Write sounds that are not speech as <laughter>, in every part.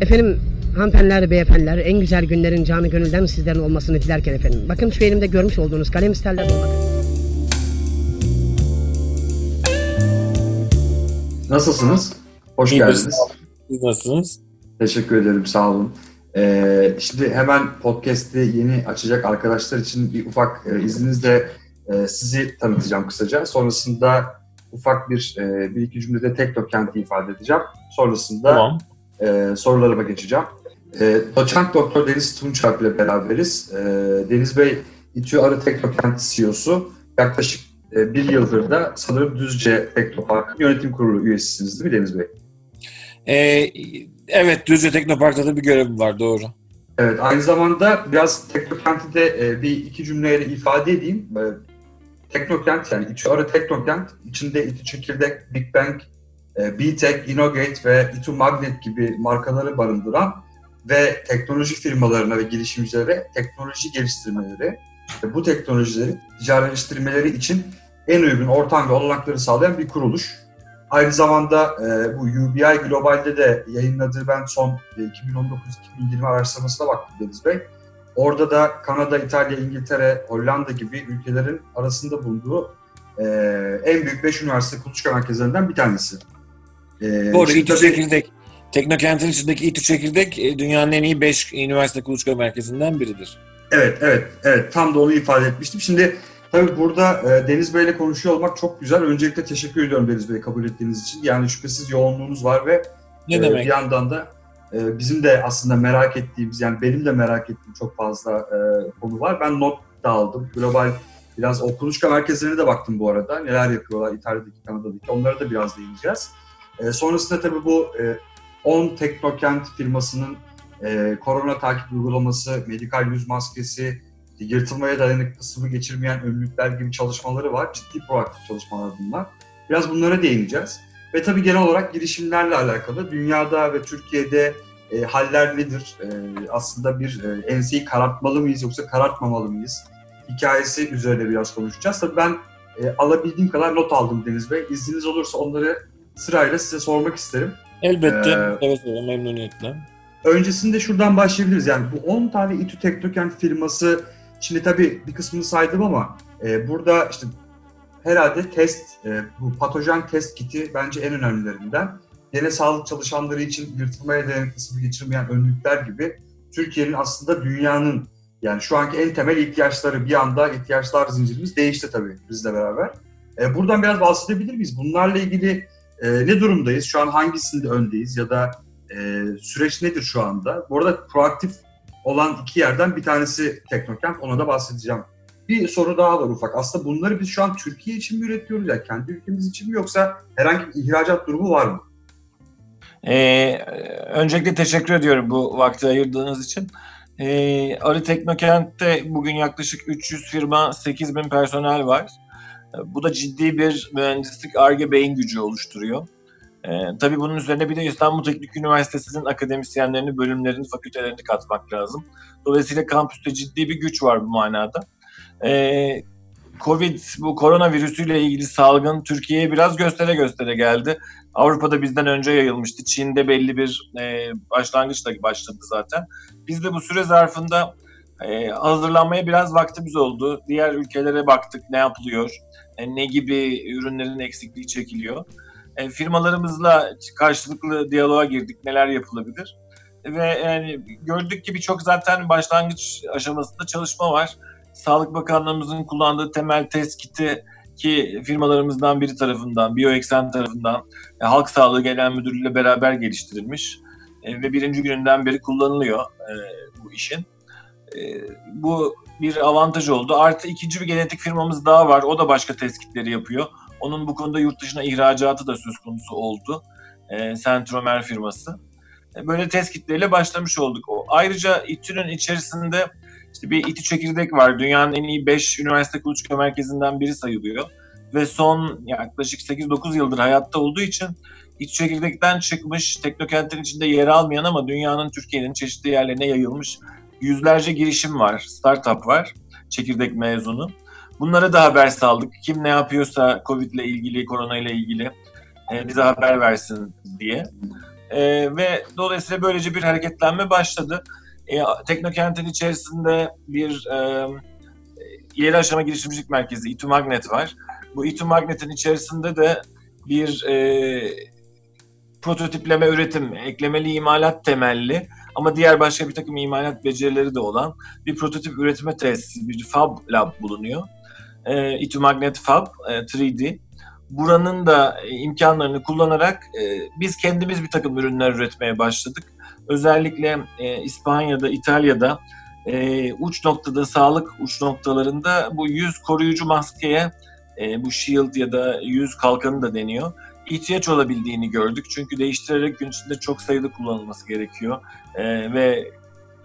Efendim hanımefendiler, beyefendiler en güzel günlerin canı gönülden sizlerin olmasını dilerken efendim. Bakın şu elimde görmüş olduğunuz kalem isterler olmak. Nasılsınız? Hoş İyidir, geldiniz. Siz nasılsınız? Teşekkür ederim, sağ olun. Ee, şimdi hemen podcast'i yeni açacak arkadaşlar için bir ufak e, izninizle e, sizi tanıtacağım kısaca. Sonrasında ufak bir, e, bir iki cümlede Teknokent'i ifade edeceğim. Sonrasında Tamam. E, sorularıma geçeceğim. E, Doçent Doktor Deniz Tunçalp ile beraberiz. E, Deniz Bey, İTÜ Arı Teknokent CEO'su. Yaklaşık e, bir yıldır da sanırım Düzce Teknopark Yönetim Kurulu üyesisiniz değil mi Deniz Bey? Ee, evet, Düzce Teknopark'ta da bir görevim var, doğru. Evet, aynı zamanda biraz Teknokent'i de e, bir iki cümleyle ifade edeyim. E, Teknokent yani İTÜ Arı Teknokent, içinde İTÜ Çekirdek, Big Bang, e, BTEC, Innogate ve İTÜ Magnet gibi markaları barındıran ve teknoloji firmalarına ve girişimcilere teknoloji geliştirmeleri ve bu teknolojileri ticarileştirmeleri için en uygun ortam ve olanakları sağlayan bir kuruluş. Aynı zamanda e, bu UBI Global'de de yayınladığı ben son e, 2019-2020 araştırmasına baktım Deniz Bey. Orada da Kanada, İtalya, İngiltere, Hollanda gibi ülkelerin arasında bulunduğu e, en büyük 5 üniversite kuluçka merkezlerinden bir tanesi. E, Doğru, İTÜ tabii- Çekirdek. Teknokent'in içindeki İTÜ Çekirdek e, dünyanın en iyi 5 üniversite kuluçka merkezinden biridir. Evet, evet, evet. Tam da onu ifade etmiştim. Şimdi tabii burada e, Deniz Bey'le konuşuyor olmak çok güzel. Öncelikle teşekkür ediyorum Deniz Bey kabul ettiğiniz için. Yani şüphesiz yoğunluğunuz var ve Ne e, demek? bir yandan da e, bizim de aslında merak ettiğimiz, yani benim de merak ettiğim çok fazla e, konu var. Ben not da aldım. Global biraz o kuluçka merkezlerine de baktım bu arada. Neler yapıyorlar İtalya'daki, Kanada'daki. Onlara da biraz değineceğiz. E, sonrasında tabii bu e, On Teknokent firmasının e, korona takip uygulaması, medikal yüz maskesi, yırtılmaya dayanıklı sıvı geçirmeyen önlükler gibi çalışmaları var. Ciddi proaktif çalışmalar bunlar. Biraz bunlara değineceğiz. Ve tabii genel olarak girişimlerle alakalı dünyada ve Türkiye'de e, haller nedir? E, aslında bir e, enseyi karartmalı mıyız yoksa karartmamalı mıyız? Hikayesi üzerine biraz konuşacağız. Tabii ben e, alabildiğim kadar not aldım Deniz Bey. İzniniz olursa onları sırayla size sormak isterim. Elbette, Ee, seve, memnuniyetle. Öncesinde şuradan başlayabiliriz. Yani bu 10 tane İTÜ Teknokent firması, şimdi tabii bir kısmını saydım ama e, burada işte herhalde test, e, bu patojen test kiti bence en önemlilerinden. Gene sağlık çalışanları için yırtılmaya dayanıklı sıvı geçirmeyen önlükler gibi Türkiye'nin aslında dünyanın yani şu anki en temel ihtiyaçları bir anda ihtiyaçlar zincirimiz değişti tabii bizle beraber. E, buradan biraz bahsedebilir miyiz? Bunlarla ilgili e, ne durumdayız? Şu an hangisinde öndeyiz ya da e, süreç nedir şu anda? Bu arada proaktif olan iki yerden bir tanesi Teknokent, ona da bahsedeceğim. Bir soru daha var ufak. Aslında bunları biz şu an Türkiye için mi üretiyoruz? Yani kendi ülkemiz için mi yoksa herhangi bir ihracat durumu var mı? Ee, öncelikle teşekkür ediyorum bu vakti ayırdığınız için. Ee, Arı Teknokent'te bugün yaklaşık 300 firma, 8000 personel var. Ee, Bu da ciddi bir mühendislik ARGE beyin gücü oluşturuyor. Ee, tabii bunun üzerine bir de İstanbul Teknik Üniversitesi'nin akademisyenlerini, bölümlerini, fakültelerini katmak lazım. Dolayısıyla kampüste ciddi bir güç var bu manada. Ee, Covid, bu koronavirüsüyle ilgili salgın Türkiye'ye biraz göstere göstere geldi. Avrupa'da bizden önce yayılmıştı. Çin'de belli bir e, başlangıçla başladı zaten. Biz de bu süre zarfında e, hazırlanmaya biraz vaktimiz oldu. Diğer ülkelere baktık ne yapılıyor, e, ne gibi ürünlerin eksikliği çekiliyor. E, firmalarımızla karşılıklı diyaloğa girdik, neler yapılabilir. Ve yani gördük ki birçok zaten başlangıç aşamasında çalışma var. Sağlık Bakanlığımızın kullandığı temel test kiti ki firmalarımızdan biri tarafından, BioExen tarafından e, Halk Sağlığı Genel Müdürlüğü ile beraber geliştirilmiş e, ve birinci gününden beri kullanılıyor e, bu işin. E, bu bir avantaj oldu. Artı ikinci bir genetik firmamız daha var. O da başka test kitleri yapıyor. Onun bu konuda yurt dışına ihracatı da söz konusu oldu. E, Centromer firması. E, böyle test kitleriyle başlamış olduk. O. Ayrıca İTÜ'nün içerisinde işte bir İTÜ çekirdek var. Dünyanın en iyi 5 üniversite kuluçka merkezinden biri sayılıyor. Ve son yaklaşık 8-9 yıldır hayatta olduğu için İTÜ çekirdekten çıkmış, teknokentin içinde yer almayan ama dünyanın, Türkiye'nin çeşitli yerlerine yayılmış yüzlerce girişim var, startup var, çekirdek mezunu. Bunlara da haber saldık. Kim ne yapıyorsa Covid ile ilgili, korona ile ilgili e, bize haber versin diye. E, ve dolayısıyla böylece bir hareketlenme başladı. E, Teknokent'in içerisinde bir e, ileri aşama girişimcilik merkezi İTÜ Magnet var. Bu İTÜ Magnet'in içerisinde de bir e, prototipleme üretim, eklemeli imalat temelli ama diğer başka bir takım imalat becerileri de olan bir prototip üretme tesisi, bir Fab Lab bulunuyor. E, İTÜ Magnet Fab e, 3D. Buranın da imkanlarını kullanarak e, biz kendimiz bir takım ürünler üretmeye başladık. Özellikle e, İspanya'da, İtalya'da e, uç noktada, sağlık uç noktalarında bu yüz koruyucu maskeye, e, bu shield ya da yüz kalkanı da deniyor ihtiyaç olabildiğini gördük. Çünkü değiştirerek gün içinde çok sayıda kullanılması gerekiyor. E, ve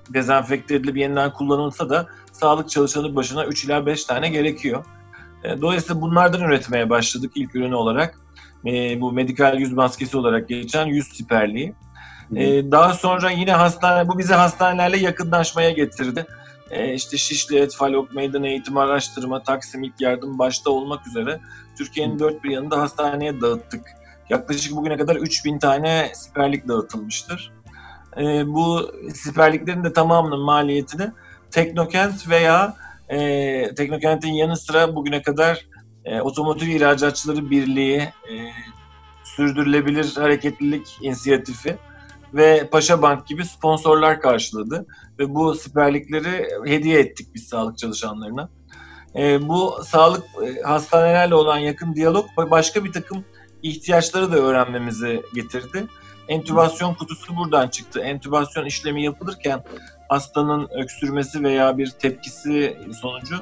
dezenfekte edilip yeniden kullanılsa da sağlık çalışanı başına 3 ila 5 tane gerekiyor. E, dolayısıyla bunlardan üretmeye başladık ilk ürünü olarak. E, bu medikal yüz maskesi olarak geçen yüz siperliği. E, daha sonra yine hastane, bu bizi hastanelerle yakınlaşmaya getirdi. E, işte Şişli, Etfalok, Meydan Eğitim Araştırma, Taksim İlk Yardım başta olmak üzere Türkiye'nin dört bir yanında hastaneye dağıttık. Yaklaşık bugüne kadar 3000 tane siperlik dağıtılmıştır. E, bu siperliklerin de tamamının maliyetini Teknokent veya e, Teknokent'in yanı sıra bugüne kadar e, Otomotiv İhracatçıları Birliği, e, Sürdürülebilir Hareketlilik İnisiyatifi ve Paşa Bank gibi sponsorlar karşıladı. Ve bu siperlikleri hediye ettik biz sağlık çalışanlarına. E, bu sağlık e, hastanelerle olan yakın diyalog başka bir takım ihtiyaçları da öğrenmemizi getirdi. Entübasyon kutusu buradan çıktı. Entübasyon işlemi yapılırken hastanın öksürmesi veya bir tepkisi sonucu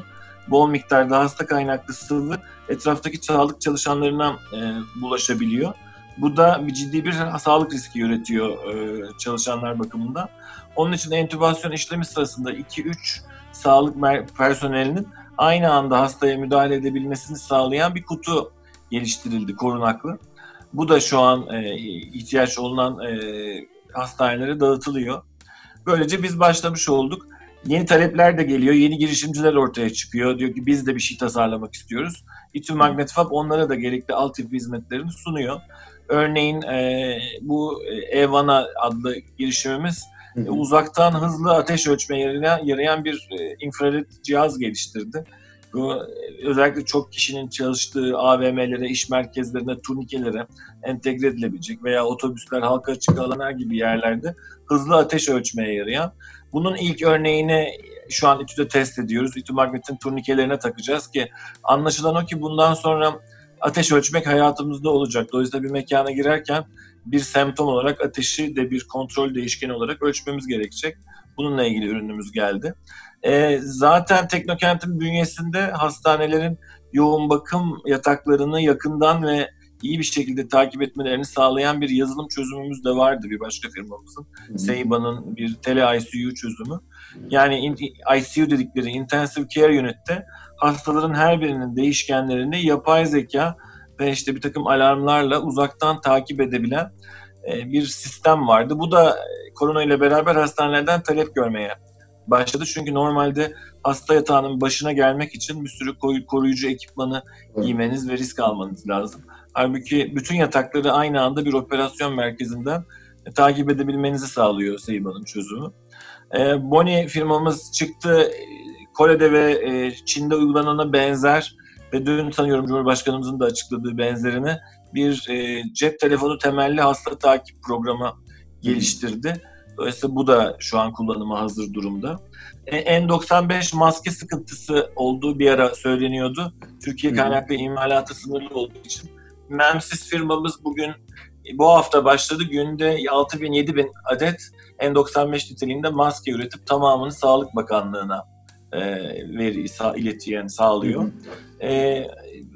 bol miktarda hasta kaynaklı sıvı etraftaki sağlık çalışanlarına e, bulaşabiliyor. Bu da bir ciddi bir sağlık riski üretiyor e, çalışanlar bakımından. Onun için entübasyon işlemi sırasında 2-3 sağlık personelinin aynı anda hastaya müdahale edebilmesini sağlayan bir kutu geliştirildi korunaklı. Bu da şu an e, ihtiyaç olunan e, hastanelere dağıtılıyor. Böylece biz başlamış olduk. Yeni talepler de geliyor, yeni girişimciler ortaya çıkıyor. Diyor ki biz de bir şey tasarlamak istiyoruz. İTÜ Magnet Fab onlara da gerekli altyapı hizmetlerini sunuyor. Örneğin e, bu Evana adlı girişimimiz hı. uzaktan hızlı ateş ölçmeye yarayan, yarayan bir e, infrared cihaz geliştirdi. Bu özellikle çok kişinin çalıştığı AVM'lere, iş merkezlerine, turnikelere entegre edilebilecek veya otobüsler, halka açık alanlar gibi yerlerde hızlı ateş ölçmeye yarayan. Bunun ilk örneğini şu an İTÜ'de test ediyoruz. İTÜ Magnet'in turnikelerine takacağız ki anlaşılan o ki bundan sonra ateş ölçmek hayatımızda olacak. Dolayısıyla bir mekana girerken bir semptom olarak ateşi de bir kontrol değişkeni olarak ölçmemiz gerekecek. Bununla ilgili ürünümüz geldi. E, zaten Teknokent'in bünyesinde hastanelerin yoğun bakım yataklarını yakından ve iyi bir şekilde takip etmelerini sağlayan bir yazılım çözümümüz de vardı bir başka firmamızın. Seiba'nın bir tele ICU çözümü. Yani ICU dedikleri Intensive Care Unit'te hastaların her birinin değişkenlerini yapay zeka ve işte bir takım alarmlarla uzaktan takip edebilen e, bir sistem vardı. Bu da e, korona ile beraber hastanelerden talep görmeye başladı. Çünkü normalde hasta yatağının başına gelmek için bir sürü koruyucu ekipmanı giymeniz ve risk almanız lazım. Halbuki bütün yatakları aynı anda bir operasyon merkezinden e, takip edebilmenizi sağlıyor Seiba'nın çözümü. Boni firmamız çıktı. Kore'de ve e, Çin'de uygulanana benzer ve dün sanıyorum Cumhurbaşkanımızın da açıkladığı benzerini bir e, cep telefonu temelli hasta takip programı geliştirdi. Dolayısıyla bu da şu an kullanıma hazır durumda. E, N95 maske sıkıntısı olduğu bir ara söyleniyordu. Türkiye kaynaklı imalatı sınırlı olduğu için. Memsis firmamız bugün bu hafta başladı. Günde 6 bin 7 bin adet N95 niteliğinde maske üretip tamamını Sağlık Bakanlığı'na e, veri sağ, iletiyen sağlıyor. E,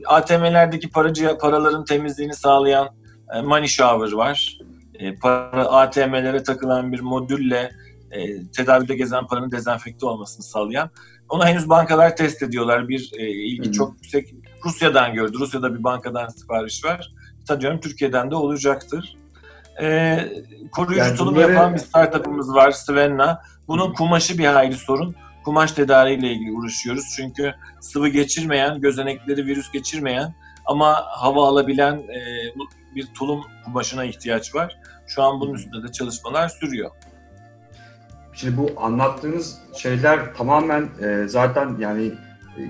ATM'lerdeki paracı, paraların temizliğini sağlayan e, Money Shower var. E, para ATM'lere takılan bir modülle e, tedavide gezen paranın dezenfekte olmasını sağlayan. Onu henüz bankalar test ediyorlar. Bir e, ilgi Hı-hı. çok yüksek. Rusya'dan gördü. Rusya'da bir bankadan sipariş var. Sanıyorum Türkiye'den de olacaktır. E, koruyucu yani tulum bunları... yapan bir startup'ımız var Svenna. Bunun kumaşı bir hayli sorun. Kumaş tedariğiyle ilgili uğraşıyoruz. Çünkü sıvı geçirmeyen, gözenekleri virüs geçirmeyen ama hava alabilen e, bir tulum kumaşına ihtiyaç var. Şu an bunun üstünde de çalışmalar sürüyor. Şimdi bu anlattığınız şeyler tamamen e, zaten yani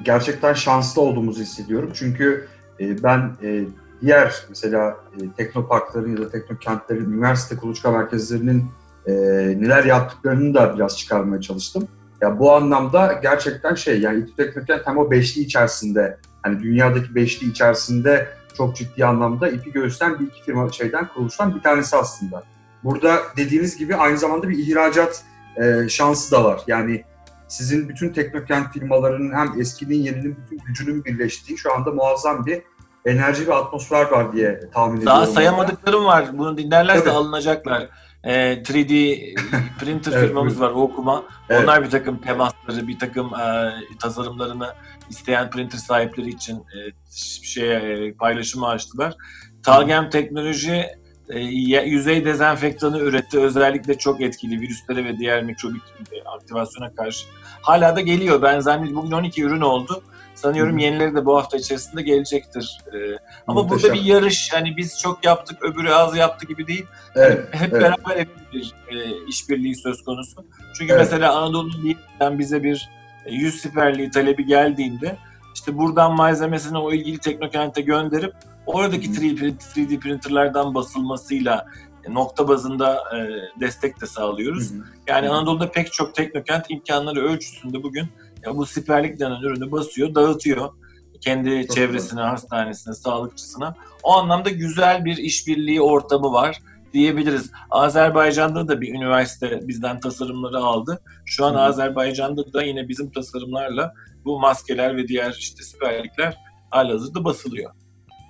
gerçekten şanslı olduğumuzu hissediyorum. Çünkü e, ben e, diğer mesela e, teknoparkların ya da teknokentlerin, üniversite kuluçka merkezlerinin e, neler yaptıklarını da biraz çıkarmaya çalıştım. Ya bu anlamda gerçekten şey yani İTÜ Teknokent hem o beşli içerisinde hani dünyadaki beşli içerisinde çok ciddi anlamda ipi göğüsten bir iki firma şeyden kuruluştan bir tanesi aslında. Burada dediğiniz gibi aynı zamanda bir ihracat e, şansı da var. Yani sizin bütün teknokent firmalarının hem eskinin yeninin bütün gücünün birleştiği şu anda muazzam bir enerji ve atmosfer var diye tahmin ediyorum. Daha sayamadıklarım var. Bunu dinlerlerse Tabii. alınacaklar. Ee, 3D printer <laughs> Evet, firmamız var Okuma. Evet. Onlar bir takım temasları, bir takım e, tasarımlarını isteyen printer sahipleri için e, şeye e, paylaşımı açtılar. Talgem Teknoloji e, yüzey dezenfektanı üretti. Özellikle çok etkili virüslere ve diğer mikrobik e, aktivasyona karşı. Hala da geliyor. Ben zannediyorum bugün 12 ürün oldu. Sanıyorum Hı hı. yenileri de bu hafta içerisinde gelecektir. E, ama Muhteşem. burada bir yarış. Yani biz çok yaptık, öbürü az yaptı gibi değil. Evet, Hep evet. beraber hep bir e, işbirliği söz konusu. Çünkü Evet. mesela Anadolu Ligi'den bize bir e, 100 siperliği talebi geldiğinde işte buradan malzemesini o ilgili teknokente gönderip oradaki Hı hı. 3D, print- 3D printerlardan basılmasıyla e, nokta bazında e, destek de sağlıyoruz. Hı hı. Yani. Anadolu'da pek çok teknokent imkanları ölçüsünde bugün bu siperlik denen ürünü basıyor, dağıtıyor. Kendi Çok çevresine, hastanesine, sağlıkçısına. O anlamda güzel bir işbirliği ortamı var diyebiliriz. Azerbaycan'da da bir üniversite bizden tasarımları aldı. Şu an Hı. Azerbaycan'da da yine bizim tasarımlarla bu maskeler ve diğer işte siperlikler halihazırda basılıyor.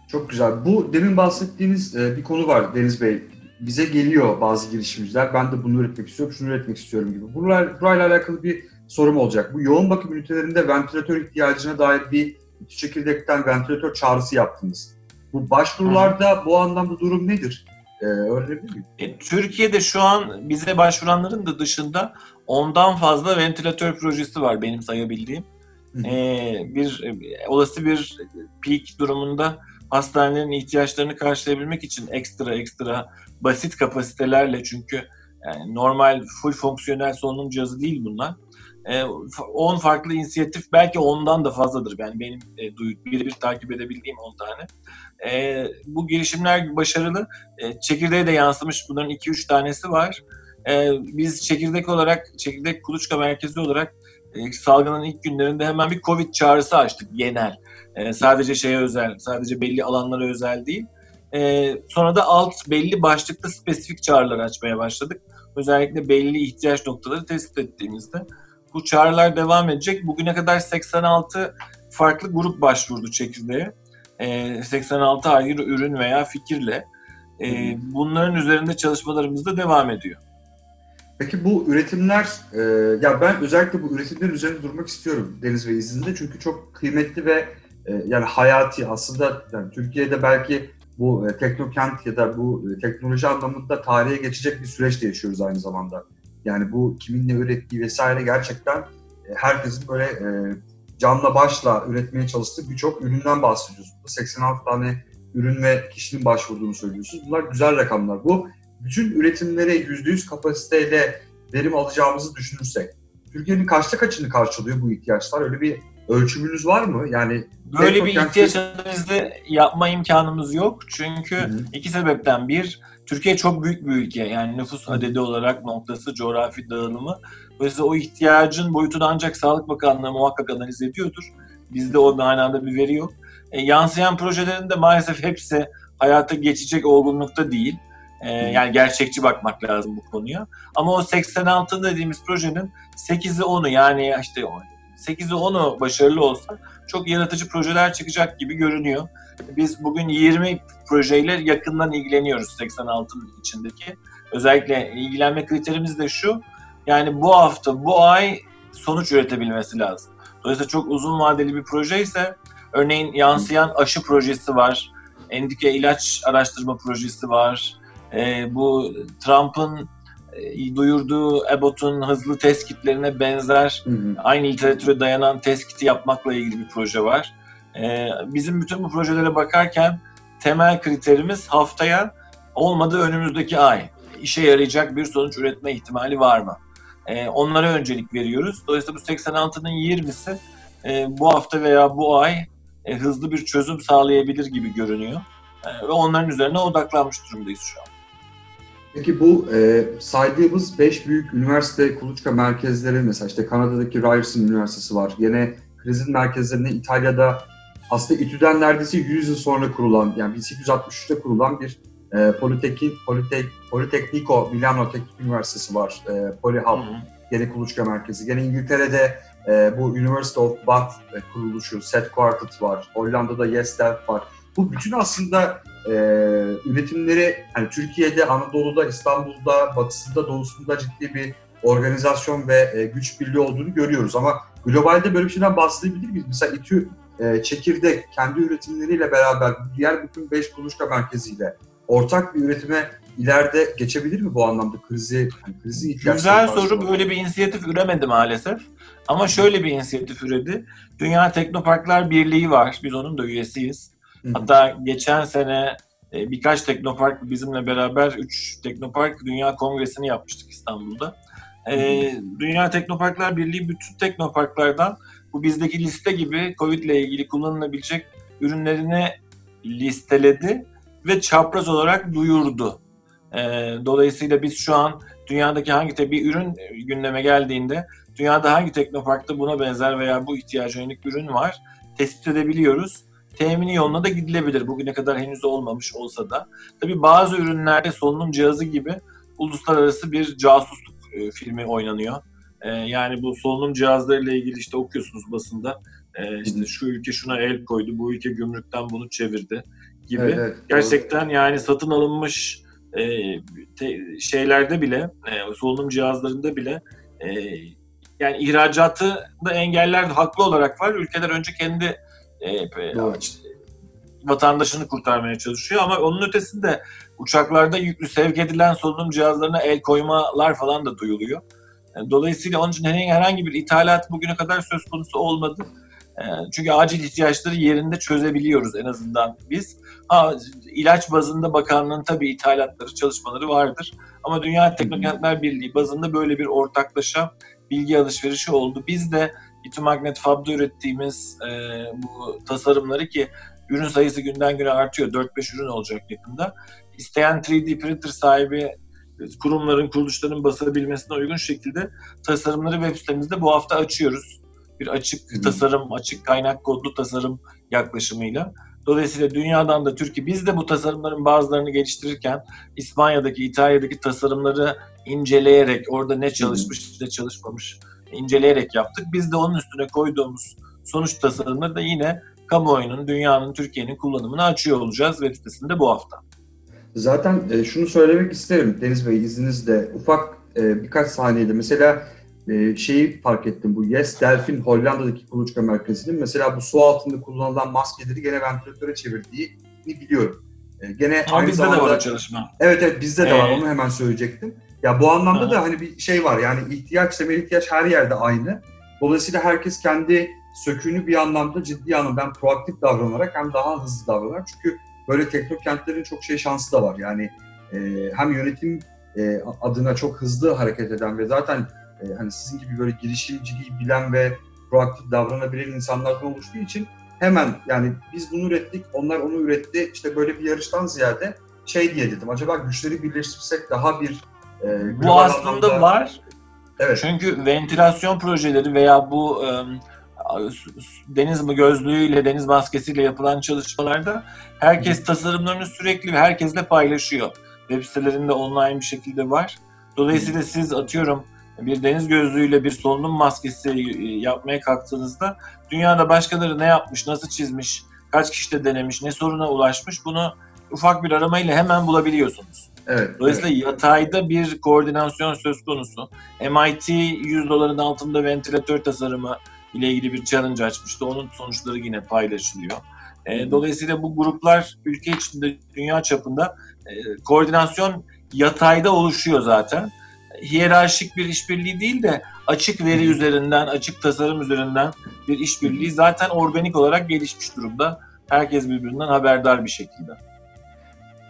Çok güzel. Bu demin bahsettiğiniz e, bir konu var Deniz Bey. Bize geliyor bazı girişimciler. Ben de bunu üretmek istiyorum, şunu üretmek istiyorum gibi. Burayla, burayla alakalı bir sorum olacak. Bu yoğun bakım ünitelerinde ventilatör ihtiyacına dair bir İTÜ çekirdekten ventilatör çağrısı yaptınız. Bu başvurularda bu anlamda durum nedir? Ee, öğrenebilir miyim? E, Türkiye'de şu an bize başvuranların da dışında ondan fazla ventilatör projesi var benim sayabildiğim. Hı hı. E, bir e, olası bir peak durumunda hastanelerin ihtiyaçlarını karşılayabilmek için ekstra ekstra basit kapasitelerle çünkü yani normal full fonksiyonel solunum cihazı değil bunlar. E, 10 farklı inisiyatif belki ondan da fazladır. Yani benim e, birebir takip edebildiğim 10 tane. E, bu girişimler başarılı. E, çekirdeğe de yansımış bunların 2-3 tanesi var. E, biz çekirdek olarak, çekirdek kuluçka merkezi olarak e, salgının ilk günlerinde hemen bir Covid çağrısı açtık genel. E, sadece şeye özel, sadece belli alanlara özel değil. E, sonra da alt belli başlıkta spesifik çağrılar açmaya başladık. Özellikle belli ihtiyaç noktaları tespit ettiğimizde. Bu çağrılar devam edecek. Bugüne kadar 86 farklı grup başvurdu çekirdeğe. E, 86 ayrı ürün veya fikirle. E, bunların üzerinde çalışmalarımız da devam ediyor. Peki bu üretimler, e, ya ben özellikle bu üretimlerin üzerinde durmak istiyorum Deniz Bey izinde çünkü çok kıymetli ve e, yani hayati aslında yani Türkiye'de belki bu e, teknokent ya da bu e, teknoloji anlamında tarihe geçecek bir süreçte yaşıyoruz aynı zamanda. Yani bu kimin ne ürettiği vesaire gerçekten e, herkesin böyle e, canla başla üretmeye çalıştığı birçok üründen bahsediyoruz. Burada 86 tane ürün ve kişinin başvurduğunu söylüyorsunuz. Bunlar güzel rakamlar. Bu bütün üretimlere %100 kapasiteyle verim alacağımızı düşünürsek, Türkiye'nin kaçta kaçını karşılıyor bu ihtiyaçlar? Öyle bir ölçümünüz var mı? Yani Böyle bir ihtiyaç analizi yapma imkanımız yok. Çünkü Hı hı. iki sebepten bir, Türkiye çok büyük bir ülke. Yani nüfus adedi olarak noktası, coğrafi dağılımı. Dolayısıyla o ihtiyacın boyutunu ancak Sağlık Bakanlığı muhakkak analiz ediyordur. Bizde o manada bir veri yok. E, yansıyan projelerin de maalesef hepsi hayata geçecek olgunlukta değil. E, yani gerçekçi bakmak lazım bu konuya. Ama o 86 dediğimiz projenin 8'i 10'u yani işte 8'i 10'u başarılı olsa çok yaratıcı projeler çıkacak gibi görünüyor. Biz bugün 20 projeyle yakından ilgileniyoruz 86'nın içindeki. Özellikle ilgilenme kriterimiz de şu. Yani bu hafta, bu ay sonuç üretebilmesi lazım. Dolayısıyla çok uzun vadeli bir proje ise örneğin yansıyan aşı projesi var. Endike ilaç araştırma projesi var. Ee, bu Trump'ın e, duyurduğu Abbott'un hızlı test kitlerine benzer Hı hı. aynı literatüre dayanan test kiti yapmakla ilgili bir proje var. Ee, bizim bütün bu projelere bakarken temel kriterimiz haftaya olmadı önümüzdeki ay. işe yarayacak bir sonuç üretme ihtimali var mı? E, onlara öncelik veriyoruz. Dolayısıyla bu 86'nın 20'si e, bu hafta veya bu ay e, hızlı bir çözüm sağlayabilir gibi görünüyor. E, ve onların üzerine odaklanmış durumdayız şu an. Peki bu e, saydığımız 5 büyük üniversite kuluçka merkezleri mesela işte Kanada'daki Ryerson Üniversitesi var. Yine krizin merkezlerinde İtalya'da aslında İTÜ'den neredeyse 100 yıl sonra kurulan yani 1863'te kurulan bir e, Politek, Politek, Politecnico Milano Teknik Üniversitesi var. E, Polihub gene kuluçka merkezi. Gene İngiltere'de e, bu University of Bath e, kuruluşu, Set Quartet var. Hollanda'da Yes Delft var. Bu bütün aslında e, üretimleri hani Türkiye'de, Anadolu'da, İstanbul'da, batısında, doğusunda ciddi bir organizasyon ve e, güç birliği olduğunu görüyoruz. Ama globalde böyle bir şeyden bahsedebilir miyiz? Mesela İTÜ e, çekirdek kendi üretimleriyle beraber diğer bütün 5 kuluçka merkeziyle ortak bir üretime ileride geçebilir mi bu anlamda krizi? Yani krizi Güzel soru. Böyle bir inisiyatif üremedi maalesef. Ama şöyle bir inisiyatif üredi. Dünya Teknoparklar Birliği var. Biz onun da üyesiyiz. Hı. Hatta geçen sene e, birkaç teknopark bizimle beraber 3 teknopark Dünya Kongresi'ni yapmıştık İstanbul'da. Ee, Dünya Teknoparklar Birliği bütün teknoparklardan bu bizdeki liste gibi COVID ile ilgili kullanılabilecek ürünlerini listeledi ve çapraz olarak duyurdu. E, dolayısıyla biz şu an dünyadaki hangi bir ürün gündeme geldiğinde dünyada hangi teknoparkta buna benzer veya bu ihtiyaca yönelik ürün var tespit edebiliyoruz. Temini yoluna da gidilebilir. Bugüne kadar henüz olmamış olsa da. Tabii bazı ürünlerde solunum cihazı gibi uluslararası bir casusluk e, filmi oynanıyor. E, yani bu solunum cihazlarıyla ilgili işte okuyorsunuz basında. E, işte şu ülke şuna el koydu, bu ülke gümrükten bunu çevirdi gibi. Evet, evet, Gerçekten yani satın alınmış e, te, şeylerde bile, e, solunum cihazlarında bile e, yani ihracatı da engeller haklı olarak var. Ülkeler önce kendi e, evet. vatandaşını kurtarmaya çalışıyor ama onun ötesinde uçaklarda yüklü sevk edilen solunum cihazlarına el koymalar falan da duyuluyor. Dolayısıyla onun için herhangi bir ithalat bugüne kadar söz konusu olmadı. Ee, çünkü acil ihtiyaçları yerinde çözebiliyoruz en azından biz. Ha, ilaç bazında bakanlığın tabii ithalatları, çalışmaları vardır. Ama Dünya Teknokentler Birliği bazında böyle bir ortaklaşa bilgi alışverişi oldu. Biz de İTÜ Magnet Fab'da ürettiğimiz e, bu tasarımları ki ürün sayısı günden güne artıyor. 4-5 ürün olacak yakında. İsteyen 3D printer sahibi kurumların, kuruluşların basabilmesine uygun şekilde tasarımları web sitemizde bu hafta açıyoruz bir açık hmm. tasarım, açık kaynak kodlu tasarım yaklaşımıyla. Dolayısıyla dünyadan da Türkiye, biz de bu tasarımların bazılarını geliştirirken İspanya'daki, İtalya'daki tasarımları inceleyerek, orada ne çalışmış, ne çalışmamış inceleyerek yaptık. Biz de onun üstüne koyduğumuz sonuç tasarımları da yine kamuoyunun, dünyanın, Türkiye'nin kullanımını açıyor olacağız web sitesinde bu hafta. Zaten e, şunu söylemek isterim Deniz Bey izninizle. Ufak e, birkaç saniyede mesela e, şeyi fark ettim. Bu Yes Delfin Hollanda'daki kuluçka merkezinin mesela bu su altında kullanılan maskeleri gene ventilatöre çevirdiğini biliyorum. E, gene Ama aynı bizde zamanda, de var o çalışma. Evet evet bizde de ee, var. Onu hemen söyleyecektim. Ya bu anlamda ha. da hani bir şey var. Yani ihtiyaç, temel ihtiyaç her yerde aynı. Dolayısıyla herkes kendi söküğünü bir anlamda ciddi anlamda hem proaktif davranarak hem daha hızlı davranarak. Çünkü böyle teknokentlerin çok şey şansı da var. Yani e, hem yönetim e, adına çok hızlı hareket eden ve zaten e, hani sizin gibi böyle girişimciliği bilen ve proaktif davranabilen insanlardan oluştuğu için hemen yani biz bunu ürettik, onlar onu üretti. İşte böyle bir yarıştan ziyade şey diye dedim. Acaba güçleri birleştirsek daha bir e, bu aslında anlamda... var. Evet. Çünkü ventilasyon projeleri veya bu e, deniz mi gözlüğüyle, deniz maskesiyle yapılan çalışmalarda herkes tasarımlarını sürekli herkesle paylaşıyor. Web sitelerinde online bir şekilde var. Dolayısıyla siz atıyorum bir deniz gözlüğüyle bir solunum maskesi e, yapmaya kalktığınızda dünyada başkaları ne yapmış, nasıl çizmiş, kaç kişi de denemiş, ne soruna ulaşmış bunu ufak bir aramayla hemen bulabiliyorsunuz. Evet, Dolayısıyla evet. yatayda bir koordinasyon söz konusu. MIT 100 doların altında ventilatör tasarımı ile ilgili bir challenge açmıştı. Onun sonuçları yine paylaşılıyor. E, dolayısıyla bu gruplar ülke içinde, dünya çapında e, koordinasyon yatayda oluşuyor zaten hiyerarşik bir işbirliği değil de açık veri üzerinden, açık tasarım üzerinden bir işbirliği zaten organik olarak gelişmiş durumda. Herkes birbirinden haberdar bir şekilde.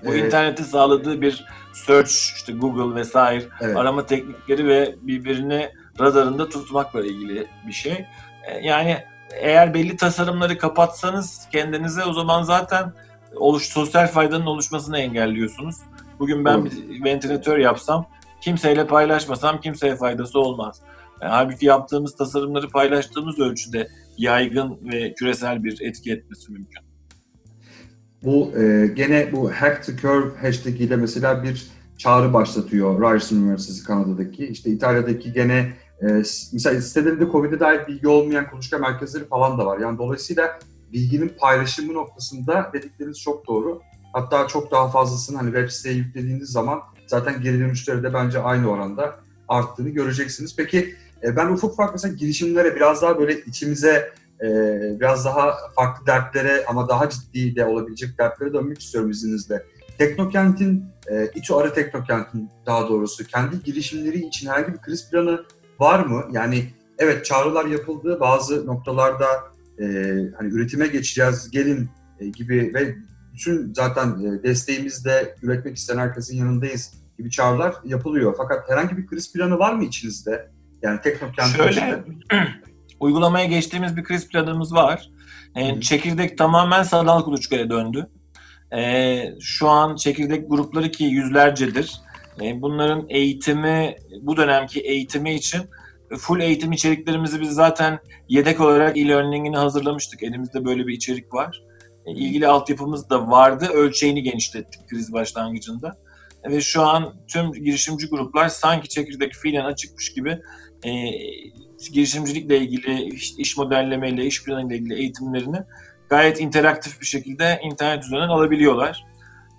Bu Evet. internetin sağladığı bir search, işte Google vesaire Evet. arama teknikleri ve birbirini radarında tutmakla ilgili bir şey. E, Yani eğer belli tasarımları kapatsanız kendinize o zaman zaten oluş sosyal faydanın oluşmasını engelliyorsunuz. Bugün ben bir ventilatör yapsam, kimseyle paylaşmasam kimseye faydası olmaz. E, halbuki yaptığımız tasarımları paylaştığımız ölçüde yaygın ve küresel bir etki etmesi mümkün. Bu e, gene bu Hack the Curve hashtag ile mesela bir çağrı başlatıyor Ryerson Üniversitesi Kanada'daki. İşte İtalya'daki gene e, mesela sitelerinde COVID'e dair bilgi olmayan kuluçka merkezleri falan da var. Yani dolayısıyla bilginin paylaşımı noktasında dedikleriniz çok doğru. Hatta çok daha fazlasını hani web siteye yüklediğiniz zaman zaten geri dönüşleri de bence aynı oranda arttığını göreceksiniz. Peki e, ben ufak ufak mesela girişimlere biraz daha böyle içimize e, biraz daha farklı dertlere ama daha ciddi de olabilecek dertlere dönmek istiyorum izninizle. Teknokent'in, e, İTÜ Arı Teknokent'in daha doğrusu kendi girişimleri için herhangi bir kriz planı var mı? Yani evet çağrılar yapıldı bazı noktalarda e, hani üretime geçeceğiz gelin e, gibi ve bütün zaten e, desteğimizle üretmek isteyen herkesin yanındayız gibi çağrılar yapılıyor. Fakat herhangi bir kriz planı var mı içinizde? Yani Teknokent Şöyle, <clears throat> uygulamaya geçtiğimiz bir kriz planımız var. E, çekirdek tamamen sanal kuluçkaya döndü. E, şu an çekirdek grupları ki yüzlercedir. E, bunların eğitimi, bu dönemki eğitimi için full eğitim içeriklerimizi biz zaten yedek olarak e-learning'ini hazırlamıştık. Elimizde böyle bir içerik var. E, ilgili altyapımız da vardı. Ölçeğini genişlettik kriz başlangıcında. E, ve şu an tüm girişimci gruplar sanki çekirdek fiilen açıkmış gibi e, girişimcilikle ilgili, iş, iş modellemeyle, iş planıyla ilgili eğitimlerini gayet interaktif bir şekilde internet üzerinden alabiliyorlar.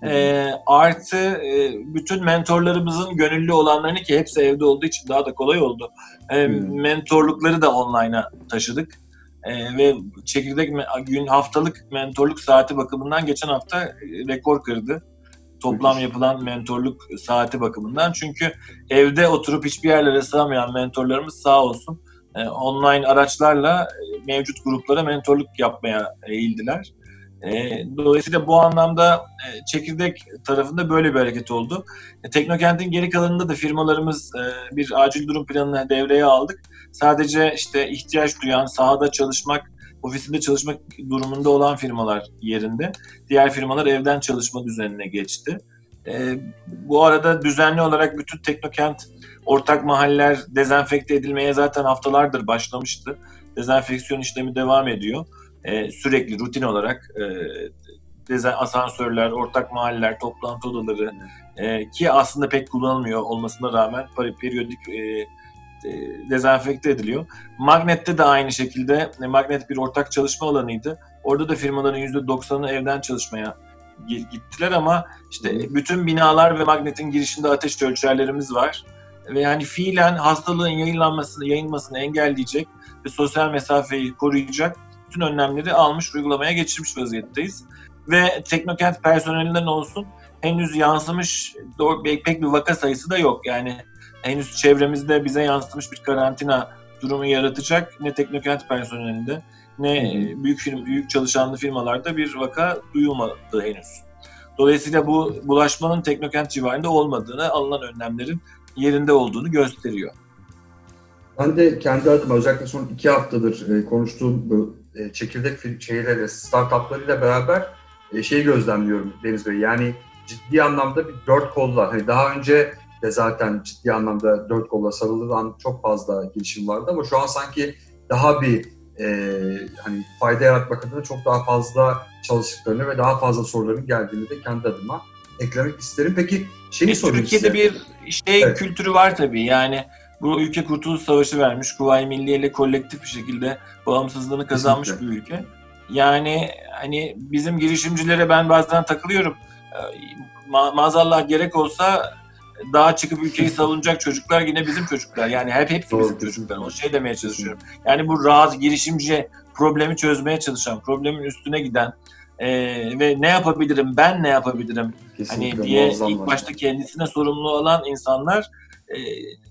E, artı e, bütün mentorlarımızın gönüllü olanlarını ki hepsi evde olduğu için daha da kolay oldu. E, Hmm. mentorlukları da online'a taşıdık. E, ve çekirdek gün haftalık mentorluk saati bakımından geçen hafta rekor kırdı. Toplam Müthiş. yapılan mentorluk saati bakımından. Çünkü evde oturup hiçbir yerlere sığamayan mentorlarımız sağ olsun online araçlarla mevcut gruplara mentorluk yapmaya eğildiler. E, dolayısıyla bu anlamda e, çekirdek tarafında böyle bir hareket oldu. E, Teknokent'in geri kalanında da firmalarımız e, bir acil durum planını devreye aldık. Sadece işte ihtiyaç duyan, sahada çalışmak, ofisinde çalışmak durumunda olan firmalar yerinde. Diğer firmalar evden çalışma düzenine geçti. E, bu arada düzenli olarak bütün Teknokent ortak mahaller dezenfekte edilmeye zaten haftalardır başlamıştı. Dezenfeksiyon işlemi devam ediyor. E, sürekli rutin olarak e, asansörler, ortak mahalleler, toplantı odaları e, ki aslında pek kullanılmıyor olmasına rağmen peri- periyodik e, e, dezenfekte ediliyor. Magnet'te de aynı şekilde e, Magnet bir ortak çalışma alanıydı. Orada da firmaların %90'ı evden çalışmaya gi- gittiler ama işte bütün binalar ve Magnet'in girişinde ateş ölçerlerimiz var. Ve yani fiilen hastalığın yayınlanmasını, yayılmasını engelleyecek ve sosyal mesafeyi koruyacak bütün önlemleri almış, uygulamaya geçirmiş vaziyetteyiz. Ve Teknokent personelinden olsun henüz yansımış doğru, pek bir vaka sayısı da yok. Yani henüz çevremizde bize yansıtmış bir karantina durumu yaratacak ne Teknokent personelinde ne büyük firm, büyük çalışanlı firmalarda bir vaka duyulmadı henüz. Dolayısıyla bu bulaşmanın Teknokent civarında olmadığını, alınan önlemlerin yerinde olduğunu gösteriyor. Ben de kendi adıma özellikle son iki haftadır e, konuştuğum e, çekirdek şeylerle, startuplarıyla beraber e, şeyi gözlemliyorum Deniz Bey. Yani ciddi anlamda bir dört kolla, hani daha önce de zaten ciddi anlamda dört kolla sarılan çok fazla girişim vardı ama şu an sanki daha bir e, hani fayda yaratmak adına çok daha fazla çalıştıklarını ve daha fazla soruların geldiğini de kendi adıma eklemek isterim. Peki şeyi E, sorayım Türkiye'de size. bir şey Evet. kültürü var tabii. Yani bu ülke Kurtuluş Savaşı vermiş. Kuvayi Milliye ile kolektif bir şekilde bağımsızlığını kazanmış Kesinlikle. bir ülke. Yani hani bizim girişimcilere ben bazen takılıyorum. Ee, Ma- maazallah gerek olsa daha çıkıp ülkeyi savunacak çocuklar yine bizim çocuklar. Yani hep hepsi Doğru, bizim çocuklar. O şey demeye çalışıyorum. Yani bu rahat girişimci problemi çözmeye çalışan, problemin üstüne giden e, ve ne yapabilirim, ben ne yapabilirim Kesinlikle hani diye ilk başta kendisine sorumlu olan insanlar e,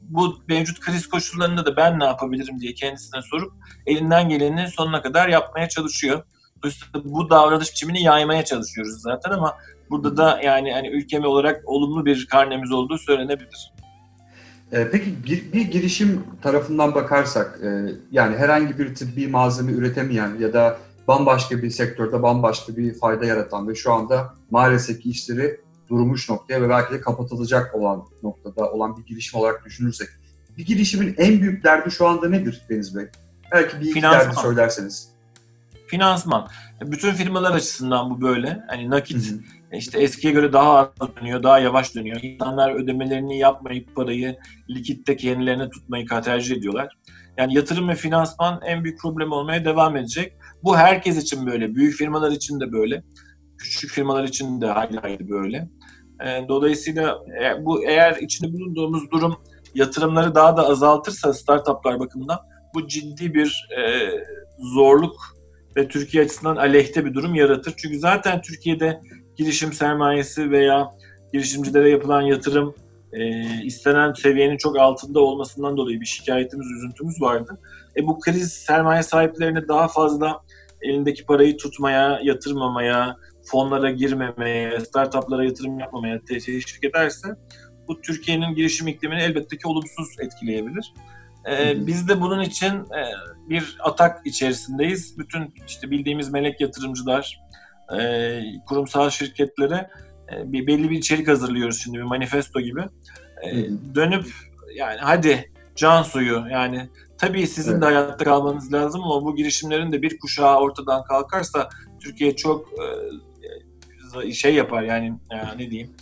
bu mevcut kriz koşullarında da ben ne yapabilirim diye kendisine sorup elinden geleni sonuna kadar yapmaya çalışıyor. Dolayısıyla bu davranış biçimini yaymaya çalışıyoruz zaten ama burada da yani hani ülkemi olarak olumlu bir karnemiz olduğu söylenebilir. E, peki bir, girişim tarafından bakarsak, e, yani herhangi bir tıbbi malzeme üretemeyen ya da bambaşka bir sektörde bambaşka bir fayda yaratan ve şu anda maalesef ki işleri durmuş noktaya ve belki de kapatılacak olan noktada olan bir girişim olarak düşünürsek, bir girişimin en büyük derdi şu anda nedir Deniz Bey? Belki bir iki Finansman. derdi söylerseniz. Finansman. Bütün firmalar açısından bu böyle. Hani nakit Hı hı. işte eskiye göre daha az dönüyor, daha yavaş dönüyor. İnsanlar ödemelerini yapmayıp parayı likitte kendilerine tutmayı tercih ediyorlar. Yani yatırım ve finansman en büyük problem olmaya devam edecek. Bu herkes için böyle. Büyük firmalar için de böyle. Küçük firmalar için de hayli hayli böyle. E, Dolayısıyla e, bu eğer içinde bulunduğumuz durum yatırımları daha da azaltırsa startuplar bakımından bu ciddi bir e, zorluk ve Türkiye açısından aleyhte bir durum yaratır. Çünkü zaten Türkiye'de girişim sermayesi veya girişimcilere yapılan yatırım e, istenen seviyenin çok altında olmasından dolayı bir şikayetimiz, üzüntümüz vardı. E, bu kriz sermaye sahiplerini daha fazla elindeki parayı tutmaya, yatırmamaya, fonlara girmemeye, startuplara yatırım yapmamaya teşvik ederse bu Türkiye'nin girişim iklimini elbette ki olumsuz etkileyebilir. Ee, Hı hı. biz de bunun için e, bir atak içerisindeyiz. Bütün işte bildiğimiz melek yatırımcılar, e, kurumsal şirketlere e, bir belli bir içerik hazırlıyoruz şimdi bir manifesto gibi. E, Hı dönüp yani hadi can suyu yani tabii sizin Evet. de hayatta kalmanız lazım ama bu girişimlerin de bir kuşağı ortadan kalkarsa Türkiye çok e, şey yapar yani e, ne diyeyim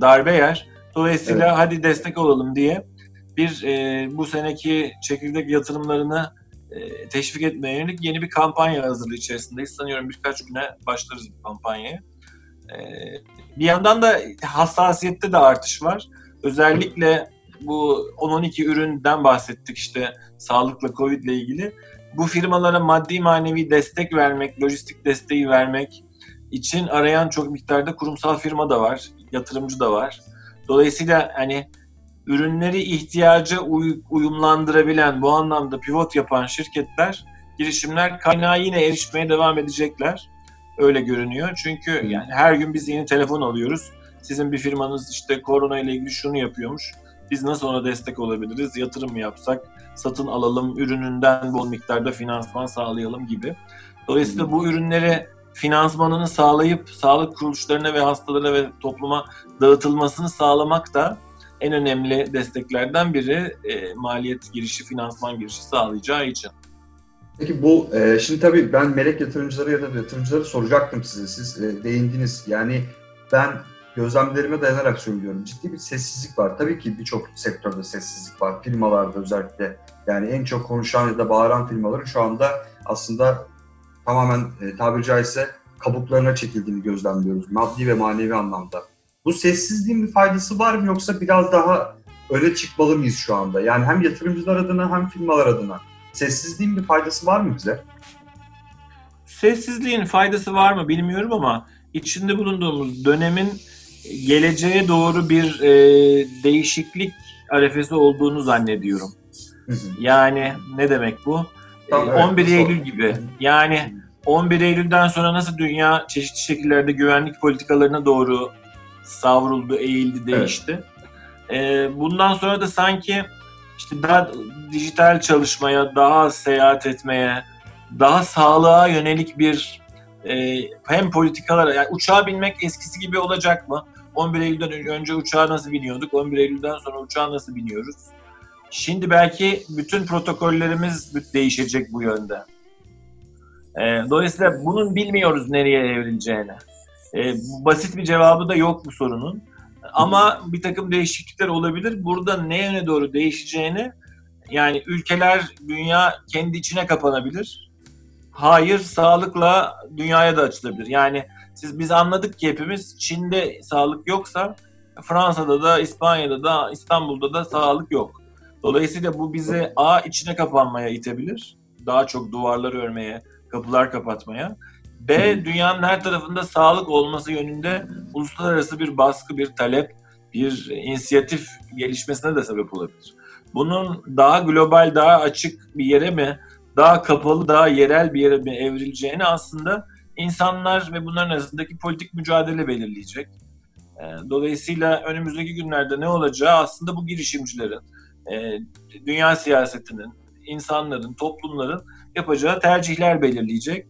darbe yer. Dolayısıyla Evet. hadi destek olalım diye bir e, bu seneki çekirdek yatırımlarını e, teşvik etmeye yönelik yeni bir kampanya hazırlığı içerisindeyiz. Sanıyorum birkaç güne başlarız bu kampanyaya. E, bir yandan da hassasiyette de artış var. Özellikle bu 10-12 üründen bahsettik işte sağlıkla Covid ile ilgili. Bu firmalara maddi manevi destek vermek, lojistik desteği vermek için arayan çok miktarda kurumsal firma da var, yatırımcı da var. Dolayısıyla hani ürünleri ihtiyaca uy- uyumlandırabilen, bu anlamda pivot yapan şirketler, girişimler kaynağa yine erişmeye devam edecekler. Öyle görünüyor. Çünkü yani her gün biz yeni telefon alıyoruz. Sizin bir firmanız işte korona ile ilgili şunu yapıyormuş. Biz nasıl ona destek olabiliriz? Yatırım mı yapsak? Satın alalım, ürününden bol miktarda finansman sağlayalım gibi. Dolayısıyla bu ürünleri finansmanını sağlayıp sağlık kuruluşlarına ve hastalara ve topluma dağıtılmasını sağlamak da en önemli desteklerden biri e, maliyet girişi, finansman girişi sağlayacağı için. Peki bu e, şimdi tabii ben melek yatırımcıları ya da yatırımcıları soracaktım size. Siz e, değindiniz. Yani ben gözlemlerime dayanarak söylüyorum. Ciddi bir sessizlik var. Tabii ki birçok sektörde sessizlik var. Firmalarda özellikle. Yani en çok konuşan ya da bağıran firmaların şu anda aslında tamamen e, tabiri caizse kabuklarına çekildiğini gözlemliyoruz. Maddi ve manevi anlamda. Bu sessizliğin bir faydası var mı yoksa biraz daha öne çıkmalı mıyız şu anda? Yani hem yatırımcılar adına hem firmalar adına. Sessizliğin bir faydası var mı bize? Sessizliğin faydası var mı bilmiyorum ama içinde bulunduğumuz dönemin geleceğe doğru bir e, değişiklik arefesi olduğunu zannediyorum. Hı hı. Yani ne demek bu? Tamam, E, evet, 11 bu Eylül gibi. Yani 11 Eylül'den sonra nasıl dünya çeşitli şekillerde güvenlik politikalarına doğru savruldu, eğildi, değişti. E, bundan sonra da sanki işte daha dijital çalışmaya, daha seyahat etmeye, daha sağlığa yönelik bir e, hem politikalara, yani uçağa binmek eskisi gibi olacak mı? 11 Eylül'den önce uçağa nasıl biniyorduk? 11 Eylül'den sonra uçağa nasıl biniyoruz? Şimdi belki bütün protokollerimiz değişecek bu yönde. E, dolayısıyla bunun bilmiyoruz nereye evrileceğini. E, basit bir cevabı da yok bu sorunun. Ama bir takım değişiklikler olabilir. Burada ne yöne doğru değişeceğini yani ülkeler, dünya kendi içine kapanabilir. Hayır, sağlıkla dünyaya da açılabilir. Yani siz biz anladık ki hepimiz Çin'de sağlık yoksa Fransa'da da, İspanya'da da, İstanbul'da da sağlık yok. Dolayısıyla bu bizi A içine kapanmaya itebilir. Daha çok duvarlar örmeye, kapılar kapatmaya. B dünyanın her tarafında sağlık olması yönünde uluslararası bir baskı, bir talep, bir inisiyatif gelişmesine de sebep olabilir. Bunun daha global, daha açık bir yere mi, daha kapalı, daha yerel bir yere mi evrileceğini aslında insanlar ve bunların arasındaki politik mücadele belirleyecek. E, dolayısıyla önümüzdeki günlerde ne olacağı aslında bu girişimcilerin, e, dünya siyasetinin, insanların, toplumların yapacağı tercihler belirleyecek.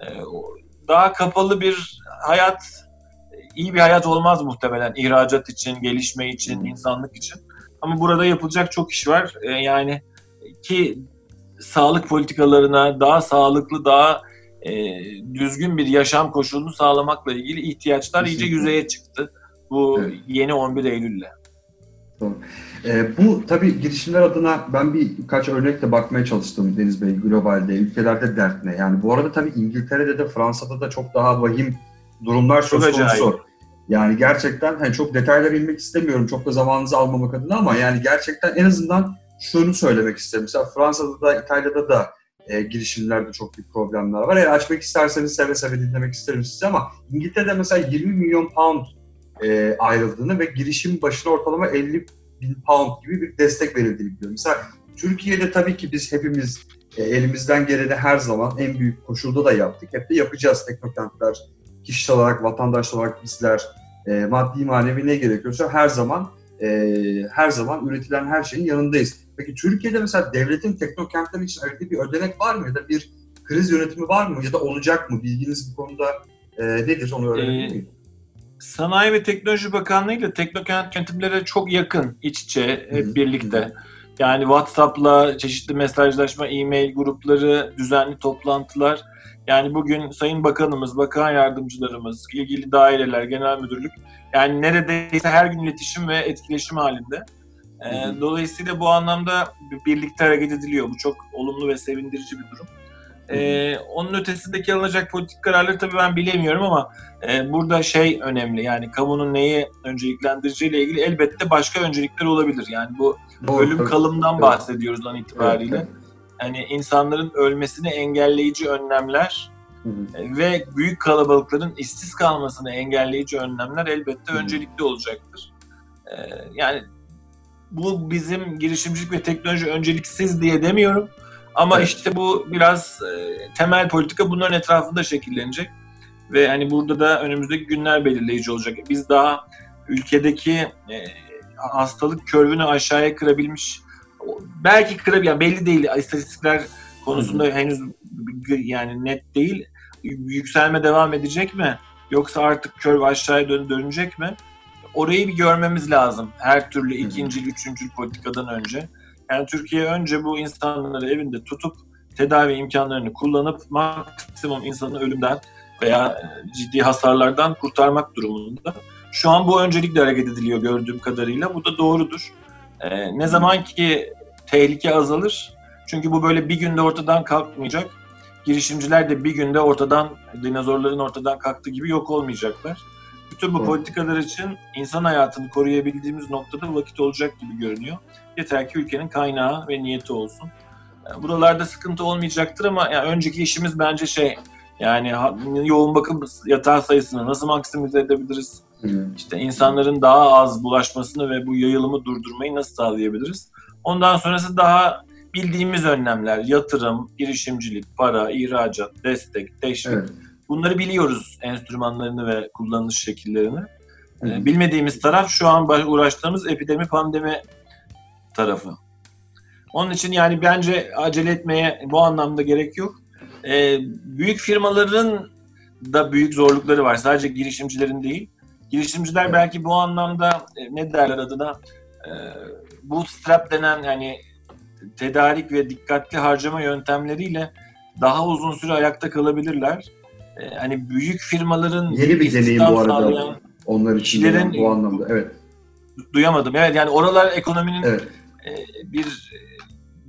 E, daha kapalı bir hayat, iyi bir hayat olmaz muhtemelen ihracat için, gelişme için, insanlık için. Ama burada yapılacak çok iş var. E, yani ki sağlık politikalarına daha sağlıklı, daha e, düzgün bir yaşam koşulunu sağlamakla ilgili ihtiyaçlar iyice yüzeye çıktı. Bu evet. yeni 11 Eylül'le. Tamam. E, bu tabii girişimler adına ben bir birkaç örnekle bakmaya çalıştım Deniz Bey globalde, ülkelerde dert ne? Yani bu arada tabii İngiltere'de de Fransa'da da çok daha vahim durumlar söz konusu. Yani gerçekten hani çok detaylara inmek istemiyorum çok da zamanınızı almamak adına ama yani gerçekten en azından şunu söylemek isterim. Mesela Fransa'da da İtalya'da da e, girişimlerde çok büyük problemler var. Eğer açmak isterseniz seve seve dinlemek isterim size ama İngiltere'de mesela 20 milyon pound e, ayrıldığını ve girişim başına ortalama 50 bin pound gibi bir destek verildiğini biliyorum. Mesela Türkiye'de tabii ki biz hepimiz e, elimizden geleni her zaman en büyük koşulda da yaptık. Hep de yapacağız teknokentler, kişisel olarak, vatandaş olarak bizler, e, maddi manevi ne gerekiyorsa her zaman e, her zaman üretilen her şeyin yanındayız. Peki Türkiye'de mesela devletin teknokentler için ayırdığı bir ödenek var mı ya da bir kriz yönetimi var mı ya da olacak mı? Bilginiz bu konuda e, nedir onu öğrenebilir miyim? Sanayi ve Teknoloji Bakanlığı ile teknokent yönetimlere çok yakın, iç içe, hep birlikte. Yani WhatsApp'la çeşitli mesajlaşma, e-mail grupları, düzenli toplantılar. Yani bugün Sayın Bakanımız, bakan yardımcılarımız, ilgili daireler, genel müdürlük yani neredeyse her gün iletişim ve etkileşim halinde. Ee, dolayısıyla bu anlamda birlikte hareket ediliyor. Bu çok olumlu ve sevindirici bir durum. Ee, onun ötesindeki alınacak politik kararları tabii ben bilemiyorum ama e, burada şey önemli yani kamunun neyi önceliklendireceğiyle ilgili elbette başka öncelikler olabilir. Yani bu ölüm kalımdan bahsediyoruz an itibariyle. Evet, evet. Yani insanların ölmesini engelleyici önlemler Hı hı. ve büyük kalabalıkların işsiz kalmasını engelleyici önlemler elbette hı öncelikli olacaktır. Ee, yani bu bizim girişimcilik ve teknoloji önceliksiz diye demiyorum. Ama evet. işte bu biraz e, temel politika bunların etrafında şekillenecek. Ve hani burada da önümüzdeki günler belirleyici olacak. Biz daha ülkedeki e, hastalık körvünü aşağıya kırabilmiş belki kırabilir yani belli değil istatistikler konusunda Hı-hı. henüz yani net değil. Yükselme devam edecek mi? Yoksa artık kör aşağıya dön dönecek mi? Orayı bir görmemiz lazım. Her türlü ikinci, üçüncü politikadan önce. Yani Türkiye önce bu insanları evinde tutup tedavi imkanlarını kullanıp maksimum insanı ölümden veya ciddi hasarlardan kurtarmak durumunda. Şu an bu öncelikle hareket ediliyor gördüğüm kadarıyla. Bu da doğrudur. Ee, ne zaman ki tehlike azalır, çünkü bu böyle bir günde ortadan kalkmayacak. Girişimciler de bir günde ortadan, dinozorların ortadan kalktığı gibi yok olmayacaklar. Bütün bu evet. politikalar için insan hayatını koruyabildiğimiz noktada vakit olacak gibi görünüyor. Yeter ki ülkenin kaynağı ve niyeti olsun. Yani buralarda sıkıntı olmayacaktır ama yani önceki işimiz bence şey yani yoğun bakım yatağı sayısını nasıl maksimize edebiliriz? Hmm. İşte insanların daha az bulaşmasını ve bu yayılımı durdurmayı nasıl sağlayabiliriz? Ondan sonrası daha bildiğimiz önlemler, yatırım, girişimcilik, para, ihracat, destek, teşvik. Evet. Bunları biliyoruz enstrümanlarını ve kullanış şekillerini. Ee, bilmediğimiz taraf şu an uğraştığımız epidemi pandemi tarafı. Onun için yani bence acele etmeye bu anlamda gerek yok. Ee, büyük firmaların da büyük zorlukları var. Sadece girişimcilerin değil. Girişimciler evet. belki bu anlamda e, ne derler adına e, bootstrap denen yani tedarik ve dikkatli harcama yöntemleriyle daha uzun süre ayakta kalabilirler. E, hani büyük firmaların yeni bir deneyim bu arada onlar için kişilerin, bu anlamda evet. Duyamadım. Evet yani oralar ekonominin evet. e, bir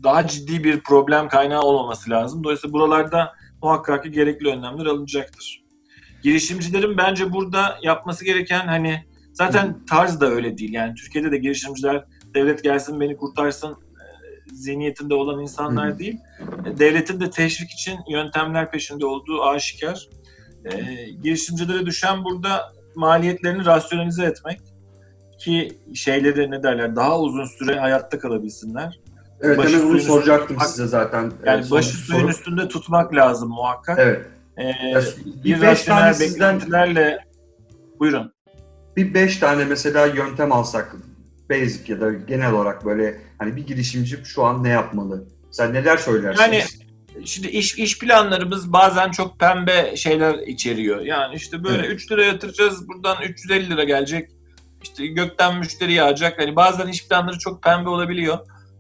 daha ciddi bir problem kaynağı olmaması lazım. Dolayısıyla buralarda muhakkak ki gerekli önlemler alınacaktır. Girişimcilerin bence burada yapması gereken hani zaten tarz da öyle değil. Yani Türkiye'de de girişimciler devlet gelsin beni kurtarsın e, zihniyetinde olan insanlar değil. E, devletin de teşvik için yöntemler peşinde olduğu aşikar. E, girişimcilere düşen burada maliyetlerini rasyonalize etmek ki şeyleri ne derler daha uzun süre hayatta kalabilsinler. Evet başı hemen bunu soracaktım tutmak, size zaten. Yani başı suyun soru. üstünde tutmak lazım muhakkak. Evet. e, bir beş tane sizden beklentilerle buyurun. bir beş tane mesela yöntem alsak basic ya da genel olarak böyle hani bir girişimci şu an ne yapmalı? Sen neler söylersin? Yani Şimdi iş, iş planlarımız bazen çok pembe şeyler içeriyor. Yani işte böyle Evet. 3 lira yatıracağız, buradan 350 lira gelecek. İşte gökten müşteri yağacak. Hani bazen iş planları çok pembe olabiliyor.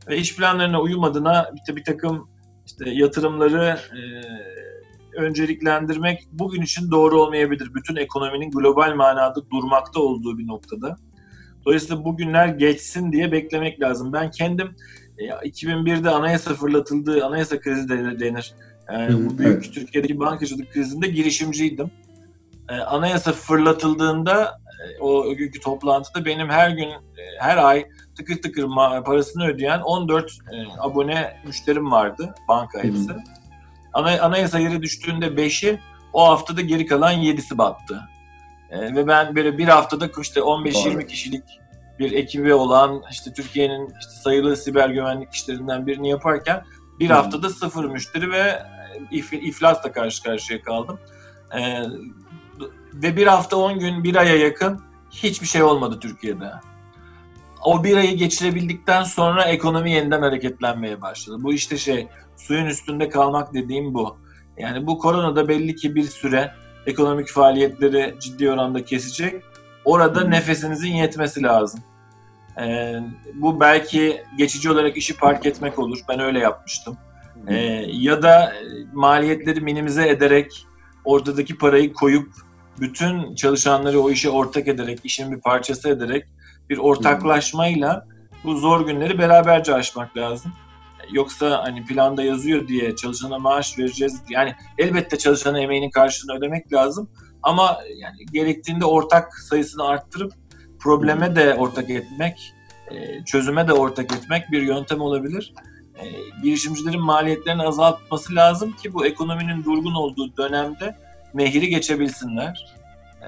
Ve iş planlarına uyumadığına bir, bir takım işte yatırımları e, önceliklendirmek bugün için doğru olmayabilir. Bütün ekonominin global manada durmakta olduğu bir noktada. Dolayısıyla bugünler geçsin diye beklemek lazım. Ben kendim 2001'de anayasa fırlatıldığı, anayasa krizi de denir. Yani Hı bu büyük evet. Türkiye'deki bankacılık krizinde girişimciydim. E, anayasa fırlatıldığında e, o günkü toplantıda benim her gün, e, her ay tıkır tıkır parasını ödeyen 14 e, abone müşterim vardı banka Hı hı. hepsi. Ana, anayasa yeri düştüğünde 5'i o haftada geri kalan 7'si battı. E, ve ben böyle bir haftada işte 15-20 Doğru. kişilik bir ekibi olan işte Türkiye'nin işte sayılı siber güvenlik işlerinden birini yaparken bir Hı. haftada sıfır müşteri ve e, if, iflasla karşı karşıya kaldım. E, ve bir hafta 10 gün bir aya yakın hiçbir şey olmadı Türkiye'de. O bir ayı geçirebildikten sonra ekonomi yeniden hareketlenmeye başladı. Bu işte şey suyun üstünde kalmak dediğim bu. Yani bu koronada belli ki bir süre ekonomik faaliyetleri ciddi oranda kesecek. Orada nefesinizin yetmesi lazım. Ee, bu belki geçici olarak işi park etmek olur. Ben öyle yapmıştım. Ee, ya da e, maliyetleri minimize ederek ortadaki parayı koyup bütün çalışanları o işe ortak ederek, işin bir parçası ederek bir ortaklaşmayla bu zor günleri beraberce aşmak lazım. Yoksa hani planda yazıyor diye çalışana maaş vereceğiz. Yani elbette çalışana emeğinin karşılığını ödemek lazım. Ama yani gerektiğinde ortak sayısını arttırıp probleme de ortak etmek, e, çözüme de ortak etmek bir yöntem olabilir. E, girişimcilerin maliyetlerini azaltması lazım ki bu ekonominin durgun olduğu dönemde nehri geçebilsinler. E,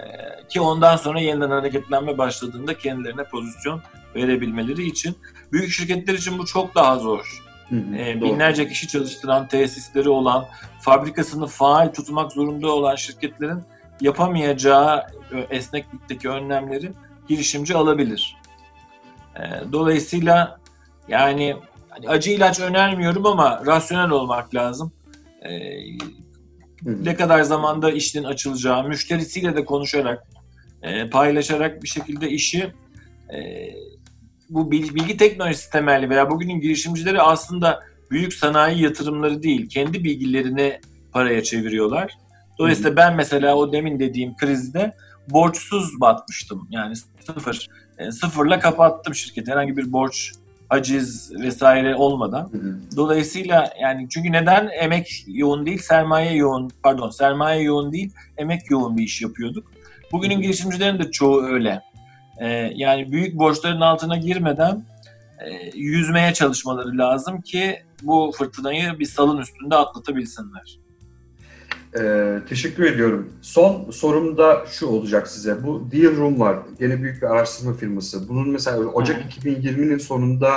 Ki ondan sonra yeniden hareketlenme başladığında kendilerine pozisyon verebilmeleri için. Büyük şirketler için bu çok daha zor. Hı hı, E, doğru. binlerce kişi çalıştıran, tesisleri olan, fabrikasını faal tutmak zorunda olan şirketlerin yapamayacağı e, esneklikteki önlemleri girişimci alabilir. E, Dolayısıyla yani hani acı ilaç önermiyorum ama rasyonel olmak lazım. E, ne kadar zamanda işin açılacağı, müşterisiyle de konuşarak, paylaşarak bir şekilde işi bu bilgi teknolojisi temelli veya bugünün girişimcileri aslında büyük sanayi yatırımları değil, kendi bilgilerini paraya çeviriyorlar. Dolayısıyla ben mesela o demin dediğim krizde borçsuz batmıştım. Yani sıfır. E, sıfırla kapattım şirketi. Herhangi bir borç, haciz vesaire olmadan. Hı hı. Dolayısıyla yani çünkü neden emek yoğun değil, sermaye yoğun, pardon sermaye yoğun değil, emek yoğun bir iş yapıyorduk. Bugünün girişimcilerin de çoğu öyle. Ee, yani büyük borçların altına girmeden e, yüzmeye çalışmaları lazım ki bu fırtınayı bir salın üstünde atlatabilsinler. Ee, teşekkür ediyorum. Son sorum da şu olacak size. Bu Deal Room var. Gene büyük bir araştırma firması. Bunun mesela Ocak Hı. 2020'nin sonunda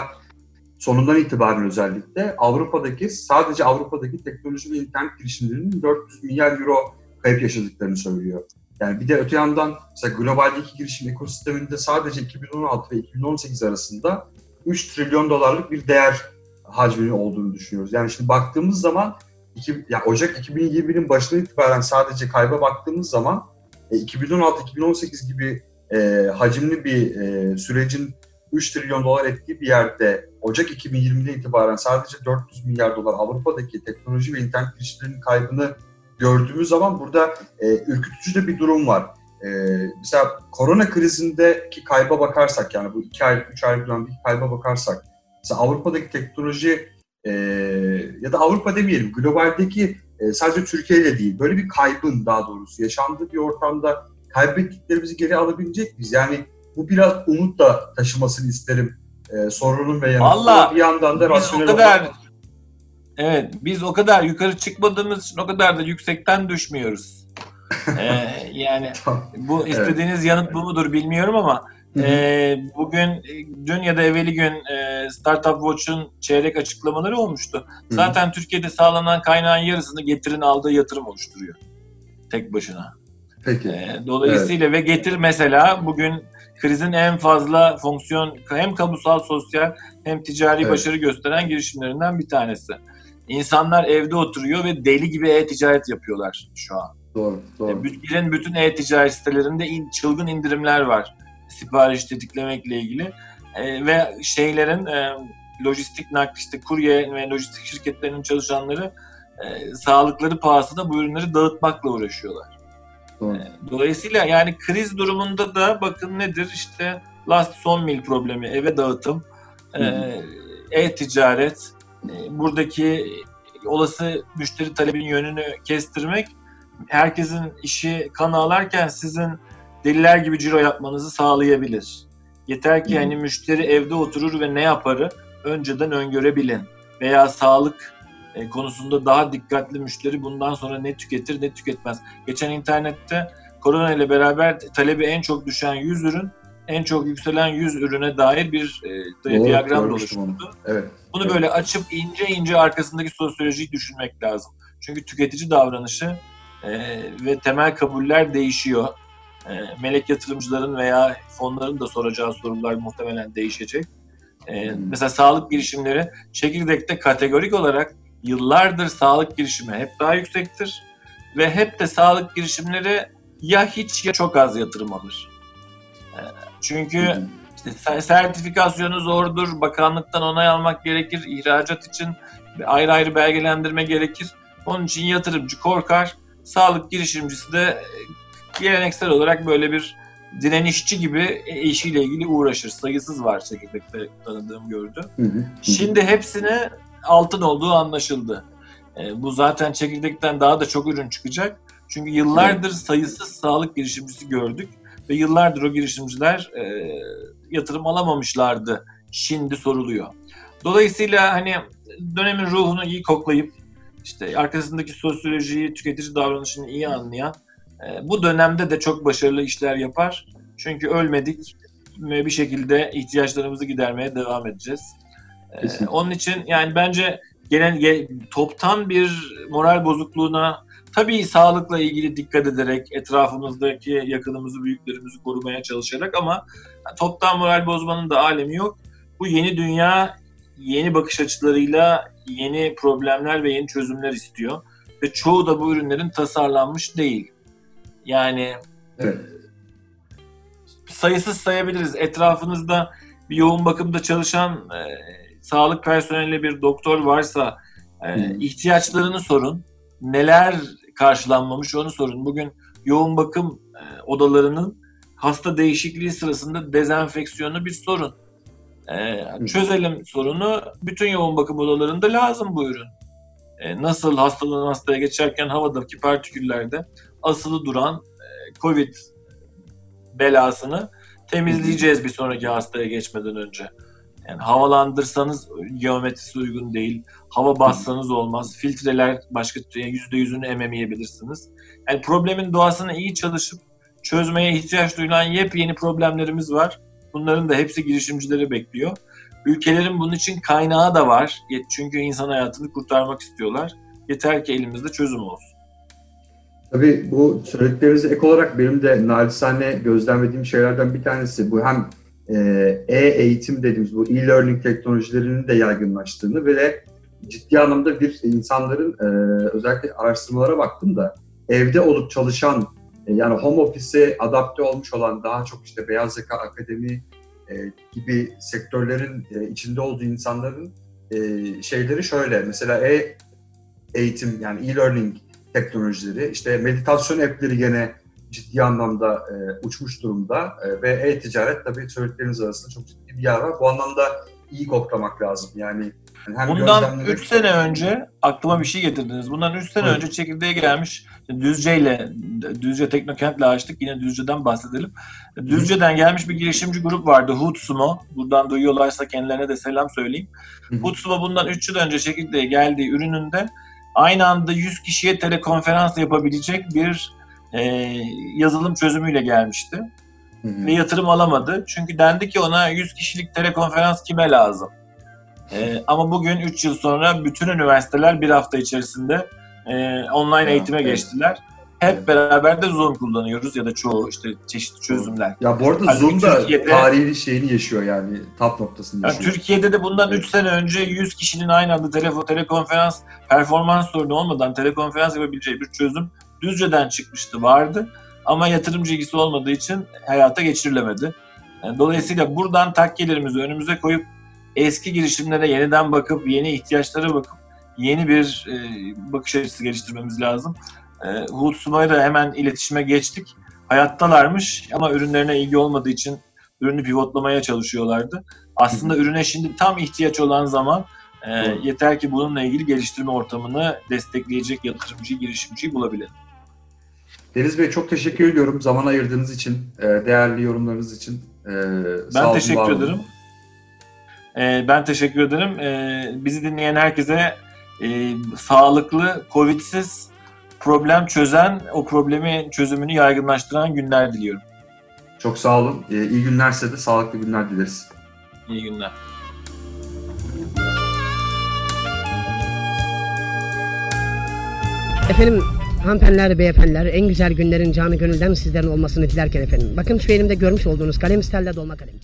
sonundan itibaren özellikle Avrupa'daki sadece Avrupa'daki teknoloji ve internet girişimlerinin 400 milyar euro kayıp yaşadıklarını söylüyor. Yani bir de öte yandan mesela globaldeki girişim ekosisteminde sadece 2016 ve 2018 arasında 3 trilyon dolarlık bir değer hacminin olduğunu düşünüyoruz. Yani şimdi baktığımız zaman iki, ya Ocak 2020'nin başından itibaren sadece kayba baktığımız zaman e, 2016-2018 gibi e, hacimli bir e, sürecin 3 trilyon dolar ettiği bir yerde Ocak 2020'den itibaren sadece 400 milyar dolar Avrupa'daki teknoloji ve internet girişimlerinin kaybını gördüğümüz zaman burada e, ürkütücü de bir durum var. E, mesela korona krizindeki kayba bakarsak yani bu 2 ay, 3 aylık dönemdeki kayba bakarsak mesela Avrupa'daki teknoloji e, ya da Avrupa demeyelim globaldeki e, sadece Türkiye ile değil böyle bir kaybın daha doğrusu yaşandığı bir ortamda kaybettiklerimizi geri alabilecek miyiz? Yani bu biraz umut da taşımasını isterim e, sorunun ve. Vallahi bir yandan da rasyonel kadar olmak- evet biz o kadar yukarı çıkmadığımız için o kadar da yüksekten düşmüyoruz. <laughs> Ee, yani bu istediğiniz yanıt bu mudur bilmiyorum ama Hı hı. Ee, bugün, e, dün ya da evveli gün e, Startup Watch'un çeyrek açıklamaları olmuştu. Hı. Zaten Türkiye'de sağlanan kaynağın yarısını getirin aldığı yatırım oluşturuyor. tek başına. Peki. E, dolayısıyla ve getir mesela bugün krizin en fazla fonksiyon hem kamusal sosyal hem ticari Evet. başarı gösteren girişimlerinden bir tanesi. İnsanlar evde oturuyor ve deli gibi e-ticaret yapıyorlar şu an. Doğru, doğru. E, Bütün bütün e-ticaret sitelerinde in- çılgın indirimler var. Sipariş tetiklemekle ilgili. E, ve şeylerin e, lojistik nakli işte kurye ve lojistik şirketlerinin çalışanları e, sağlıkları pahasına bu ürünleri dağıtmakla uğraşıyorlar. doğru. Dolayısıyla yani kriz durumunda da bakın nedir işte last son mil problemi, eve dağıtım, e, e-ticaret, e, buradaki olası müşteri talebinin yönünü kestirmek herkesin işi kan ağlarken sizin deliler gibi ciro yapmanızı sağlayabilir. Yeter ki hani müşteri evde oturur ve ne yaparı önceden öngörebilin. Veya sağlık e, konusunda daha dikkatli müşteri bundan sonra ne tüketir ne tüketmez. Geçen internette korona ile beraber talebi en çok düşen 100 ürün, en çok yükselen 100 ürüne dair bir e, Doğru, diyagram oluşturdu. Evet. Bunu Evet. böyle açıp ince ince arkasındaki sosyolojiyi düşünmek lazım. Çünkü tüketici davranışı e, ve temel kabuller değişiyor. E, melek yatırımcıların veya fonların da soracağı sorular muhtemelen değişecek. E, Hmm. mesela sağlık girişimleri çekirdekte kategorik olarak yıllardır sağlık girişimi hep daha yüksektir. Ve hep de sağlık girişimleri ya hiç ya çok az yatırım alır. E, çünkü hı. işte se- sertifikasyonu zordur, bakanlıktan onay almak gerekir, ihracat için ayrı ayrı belgelendirme gerekir. Onun için yatırımcı korkar, sağlık girişimcisi de geleneksel olarak böyle bir direnişçi gibi işiyle ilgili uğraşır. Sayısız var çekirdekte tanıdığım gördü. Hı hı. Şimdi hepsine altın olduğu anlaşıldı. E, bu zaten çekirdekten daha da çok ürün çıkacak. Çünkü yıllardır sayısız sağlık girişimcisi gördük ve yıllardır o girişimciler e, yatırım alamamışlardı. Şimdi soruluyor. Dolayısıyla hani dönemin ruhunu iyi koklayıp işte arkasındaki sosyolojiyi, tüketici davranışını iyi anlayan bu dönemde de çok başarılı işler yapar. Çünkü ölmedik ve bir şekilde ihtiyaçlarımızı gidermeye devam edeceğiz. E, Kesinlikle. onun için yani bence gelen ge- toptan bir moral bozukluğuna tabii sağlıkla ilgili dikkat ederek etrafımızdaki yakınımızı, büyüklerimizi korumaya çalışarak ama toptan moral bozmanın da alemi yok. Bu yeni dünya yeni bakış açılarıyla yeni problemler ve yeni çözümler istiyor. Ve çoğu da bu ürünlerin tasarlanmış değil. Yani Evet. sayısız sayabiliriz. Etrafınızda bir yoğun bakımda çalışan e, sağlık personeli bir doktor varsa e, ihtiyaçlarını sorun. Neler karşılanmamış onu sorun. Bugün yoğun bakım e, odalarının hasta değişikliği sırasında dezenfeksiyonu bir sorun. E, çözelim sorunu. Bütün yoğun bakım odalarında lazım bu ürün. E, nasıl hastadan hastaya geçerken havadaki partiküllerde asılı duran e, COVID belasını temizleyeceğiz bir sonraki hastaya geçmeden önce. Yani havalandırsanız geometrisi uygun değil. Hava bassanız olmaz. Filtreler başka yüzde yüzünü ememeyebilirsiniz. Yani problemin doğasını iyi çalışıp çözmeye ihtiyaç duyulan yepyeni problemlerimiz var. Bunların da hepsi girişimcileri bekliyor. Ülkelerin bunun için kaynağı da var. Çünkü insan hayatını kurtarmak istiyorlar. Yeter ki elimizde çözüm olsun. Tabii bu söylediklerinize ek olarak benim de naçizane gözlemlediğim şeylerden bir tanesi bu. Hem e, e-eğitim dediğimiz bu e-learning teknolojilerinin de yaygınlaştığını ve de ciddi anlamda bir insanların e, özellikle araştırmalara baktım da evde olup çalışan e, yani home office'e adapte olmuş olan daha çok işte beyaz yaka akademi e, gibi sektörlerin e, içinde olduğu insanların e, şeyleri şöyle. Mesela e eğitim yani e-learning teknolojileri, işte meditasyon app'leri gene ciddi anlamda e, uçmuş durumda e, ve e-ticaret tabii söyledikleriniz arasında çok ciddi bir yer var. Bu anlamda iyi koklamak lazım. Yani, hem Bundan gözlemlemek- 3 sene önce aklıma bir şey getirdiniz. Bundan 3 sene Buyurun. önce çekirdeğe gelmiş Düzce ile Düzce Teknokent'le açtık. Yine Düzce'den bahsedelim. Düzce'den gelmiş bir girişimci grup vardı. Hutsumo. Buradan duyuyorlarsa kendilerine de selam söyleyeyim. Hı hı. Hutsumo bundan 3 yıl önce çekirdeğe geldiği ürününde aynı anda 100 kişiye telekonferans yapabilecek bir e, yazılım çözümüyle gelmişti. Hı hı. Ve yatırım alamadı. Çünkü dendi ki ona 100 kişilik telekonferans kime lazım? Ee, ama bugün 3 yıl sonra bütün üniversiteler bir hafta içerisinde e, online Ya, eğitime evet. geçtiler. Hep beraber de Zoom kullanıyoruz ya da çoğu işte çeşitli çözümler. Ya bu arada Halbuki Zoom da Türkiye'de- tarihi şeyini yaşıyor yani. Top noktasını Yani yaşıyor. Türkiye'de de bundan 3 sene önce 100 kişinin aynı anda telefon, telekonferans performans sorunu olmadan telekonferans yapabileceği bir çözüm Düzce'den çıkmıştı, vardı. Ama yatırımcı ilgisi olmadığı için hayata geçirilemedi. Yani dolayısıyla buradan takkelerimizi önümüze koyup eski girişimlere yeniden bakıp, yeni ihtiyaçlara bakıp yeni bir e, bakış açısı geliştirmemiz lazım. E, Hut Sumay'la hemen iletişime geçtik. Hayattalarmış ama ürünlerine ilgi olmadığı için ürünü pivotlamaya çalışıyorlardı. Aslında ürüne şimdi tam ihtiyaç olan zaman e, yeter ki bununla ilgili geliştirme ortamını destekleyecek yatırımcıyı, girişimciyi bulabilelim. Deniz Bey çok teşekkür ediyorum zaman ayırdığınız için, e, değerli yorumlarınız için. E, sağ Ben olun, teşekkür olun. ederim. E, ben teşekkür ederim. E, bizi dinleyen herkese sağlıklı, covidsiz problem çözen, o problemin çözümünü yaygınlaştıran günler diliyorum. Çok sağ olun. E, iyi günler size de sağlıklı günler dileriz. İyi günler. Efendim hanımefendiler, beyefendiler en güzel günlerin canı gönülden sizlerin olmasını dilerken efendim. Bakın şu elimde görmüş olduğunuz kalem stelle dolma kalem.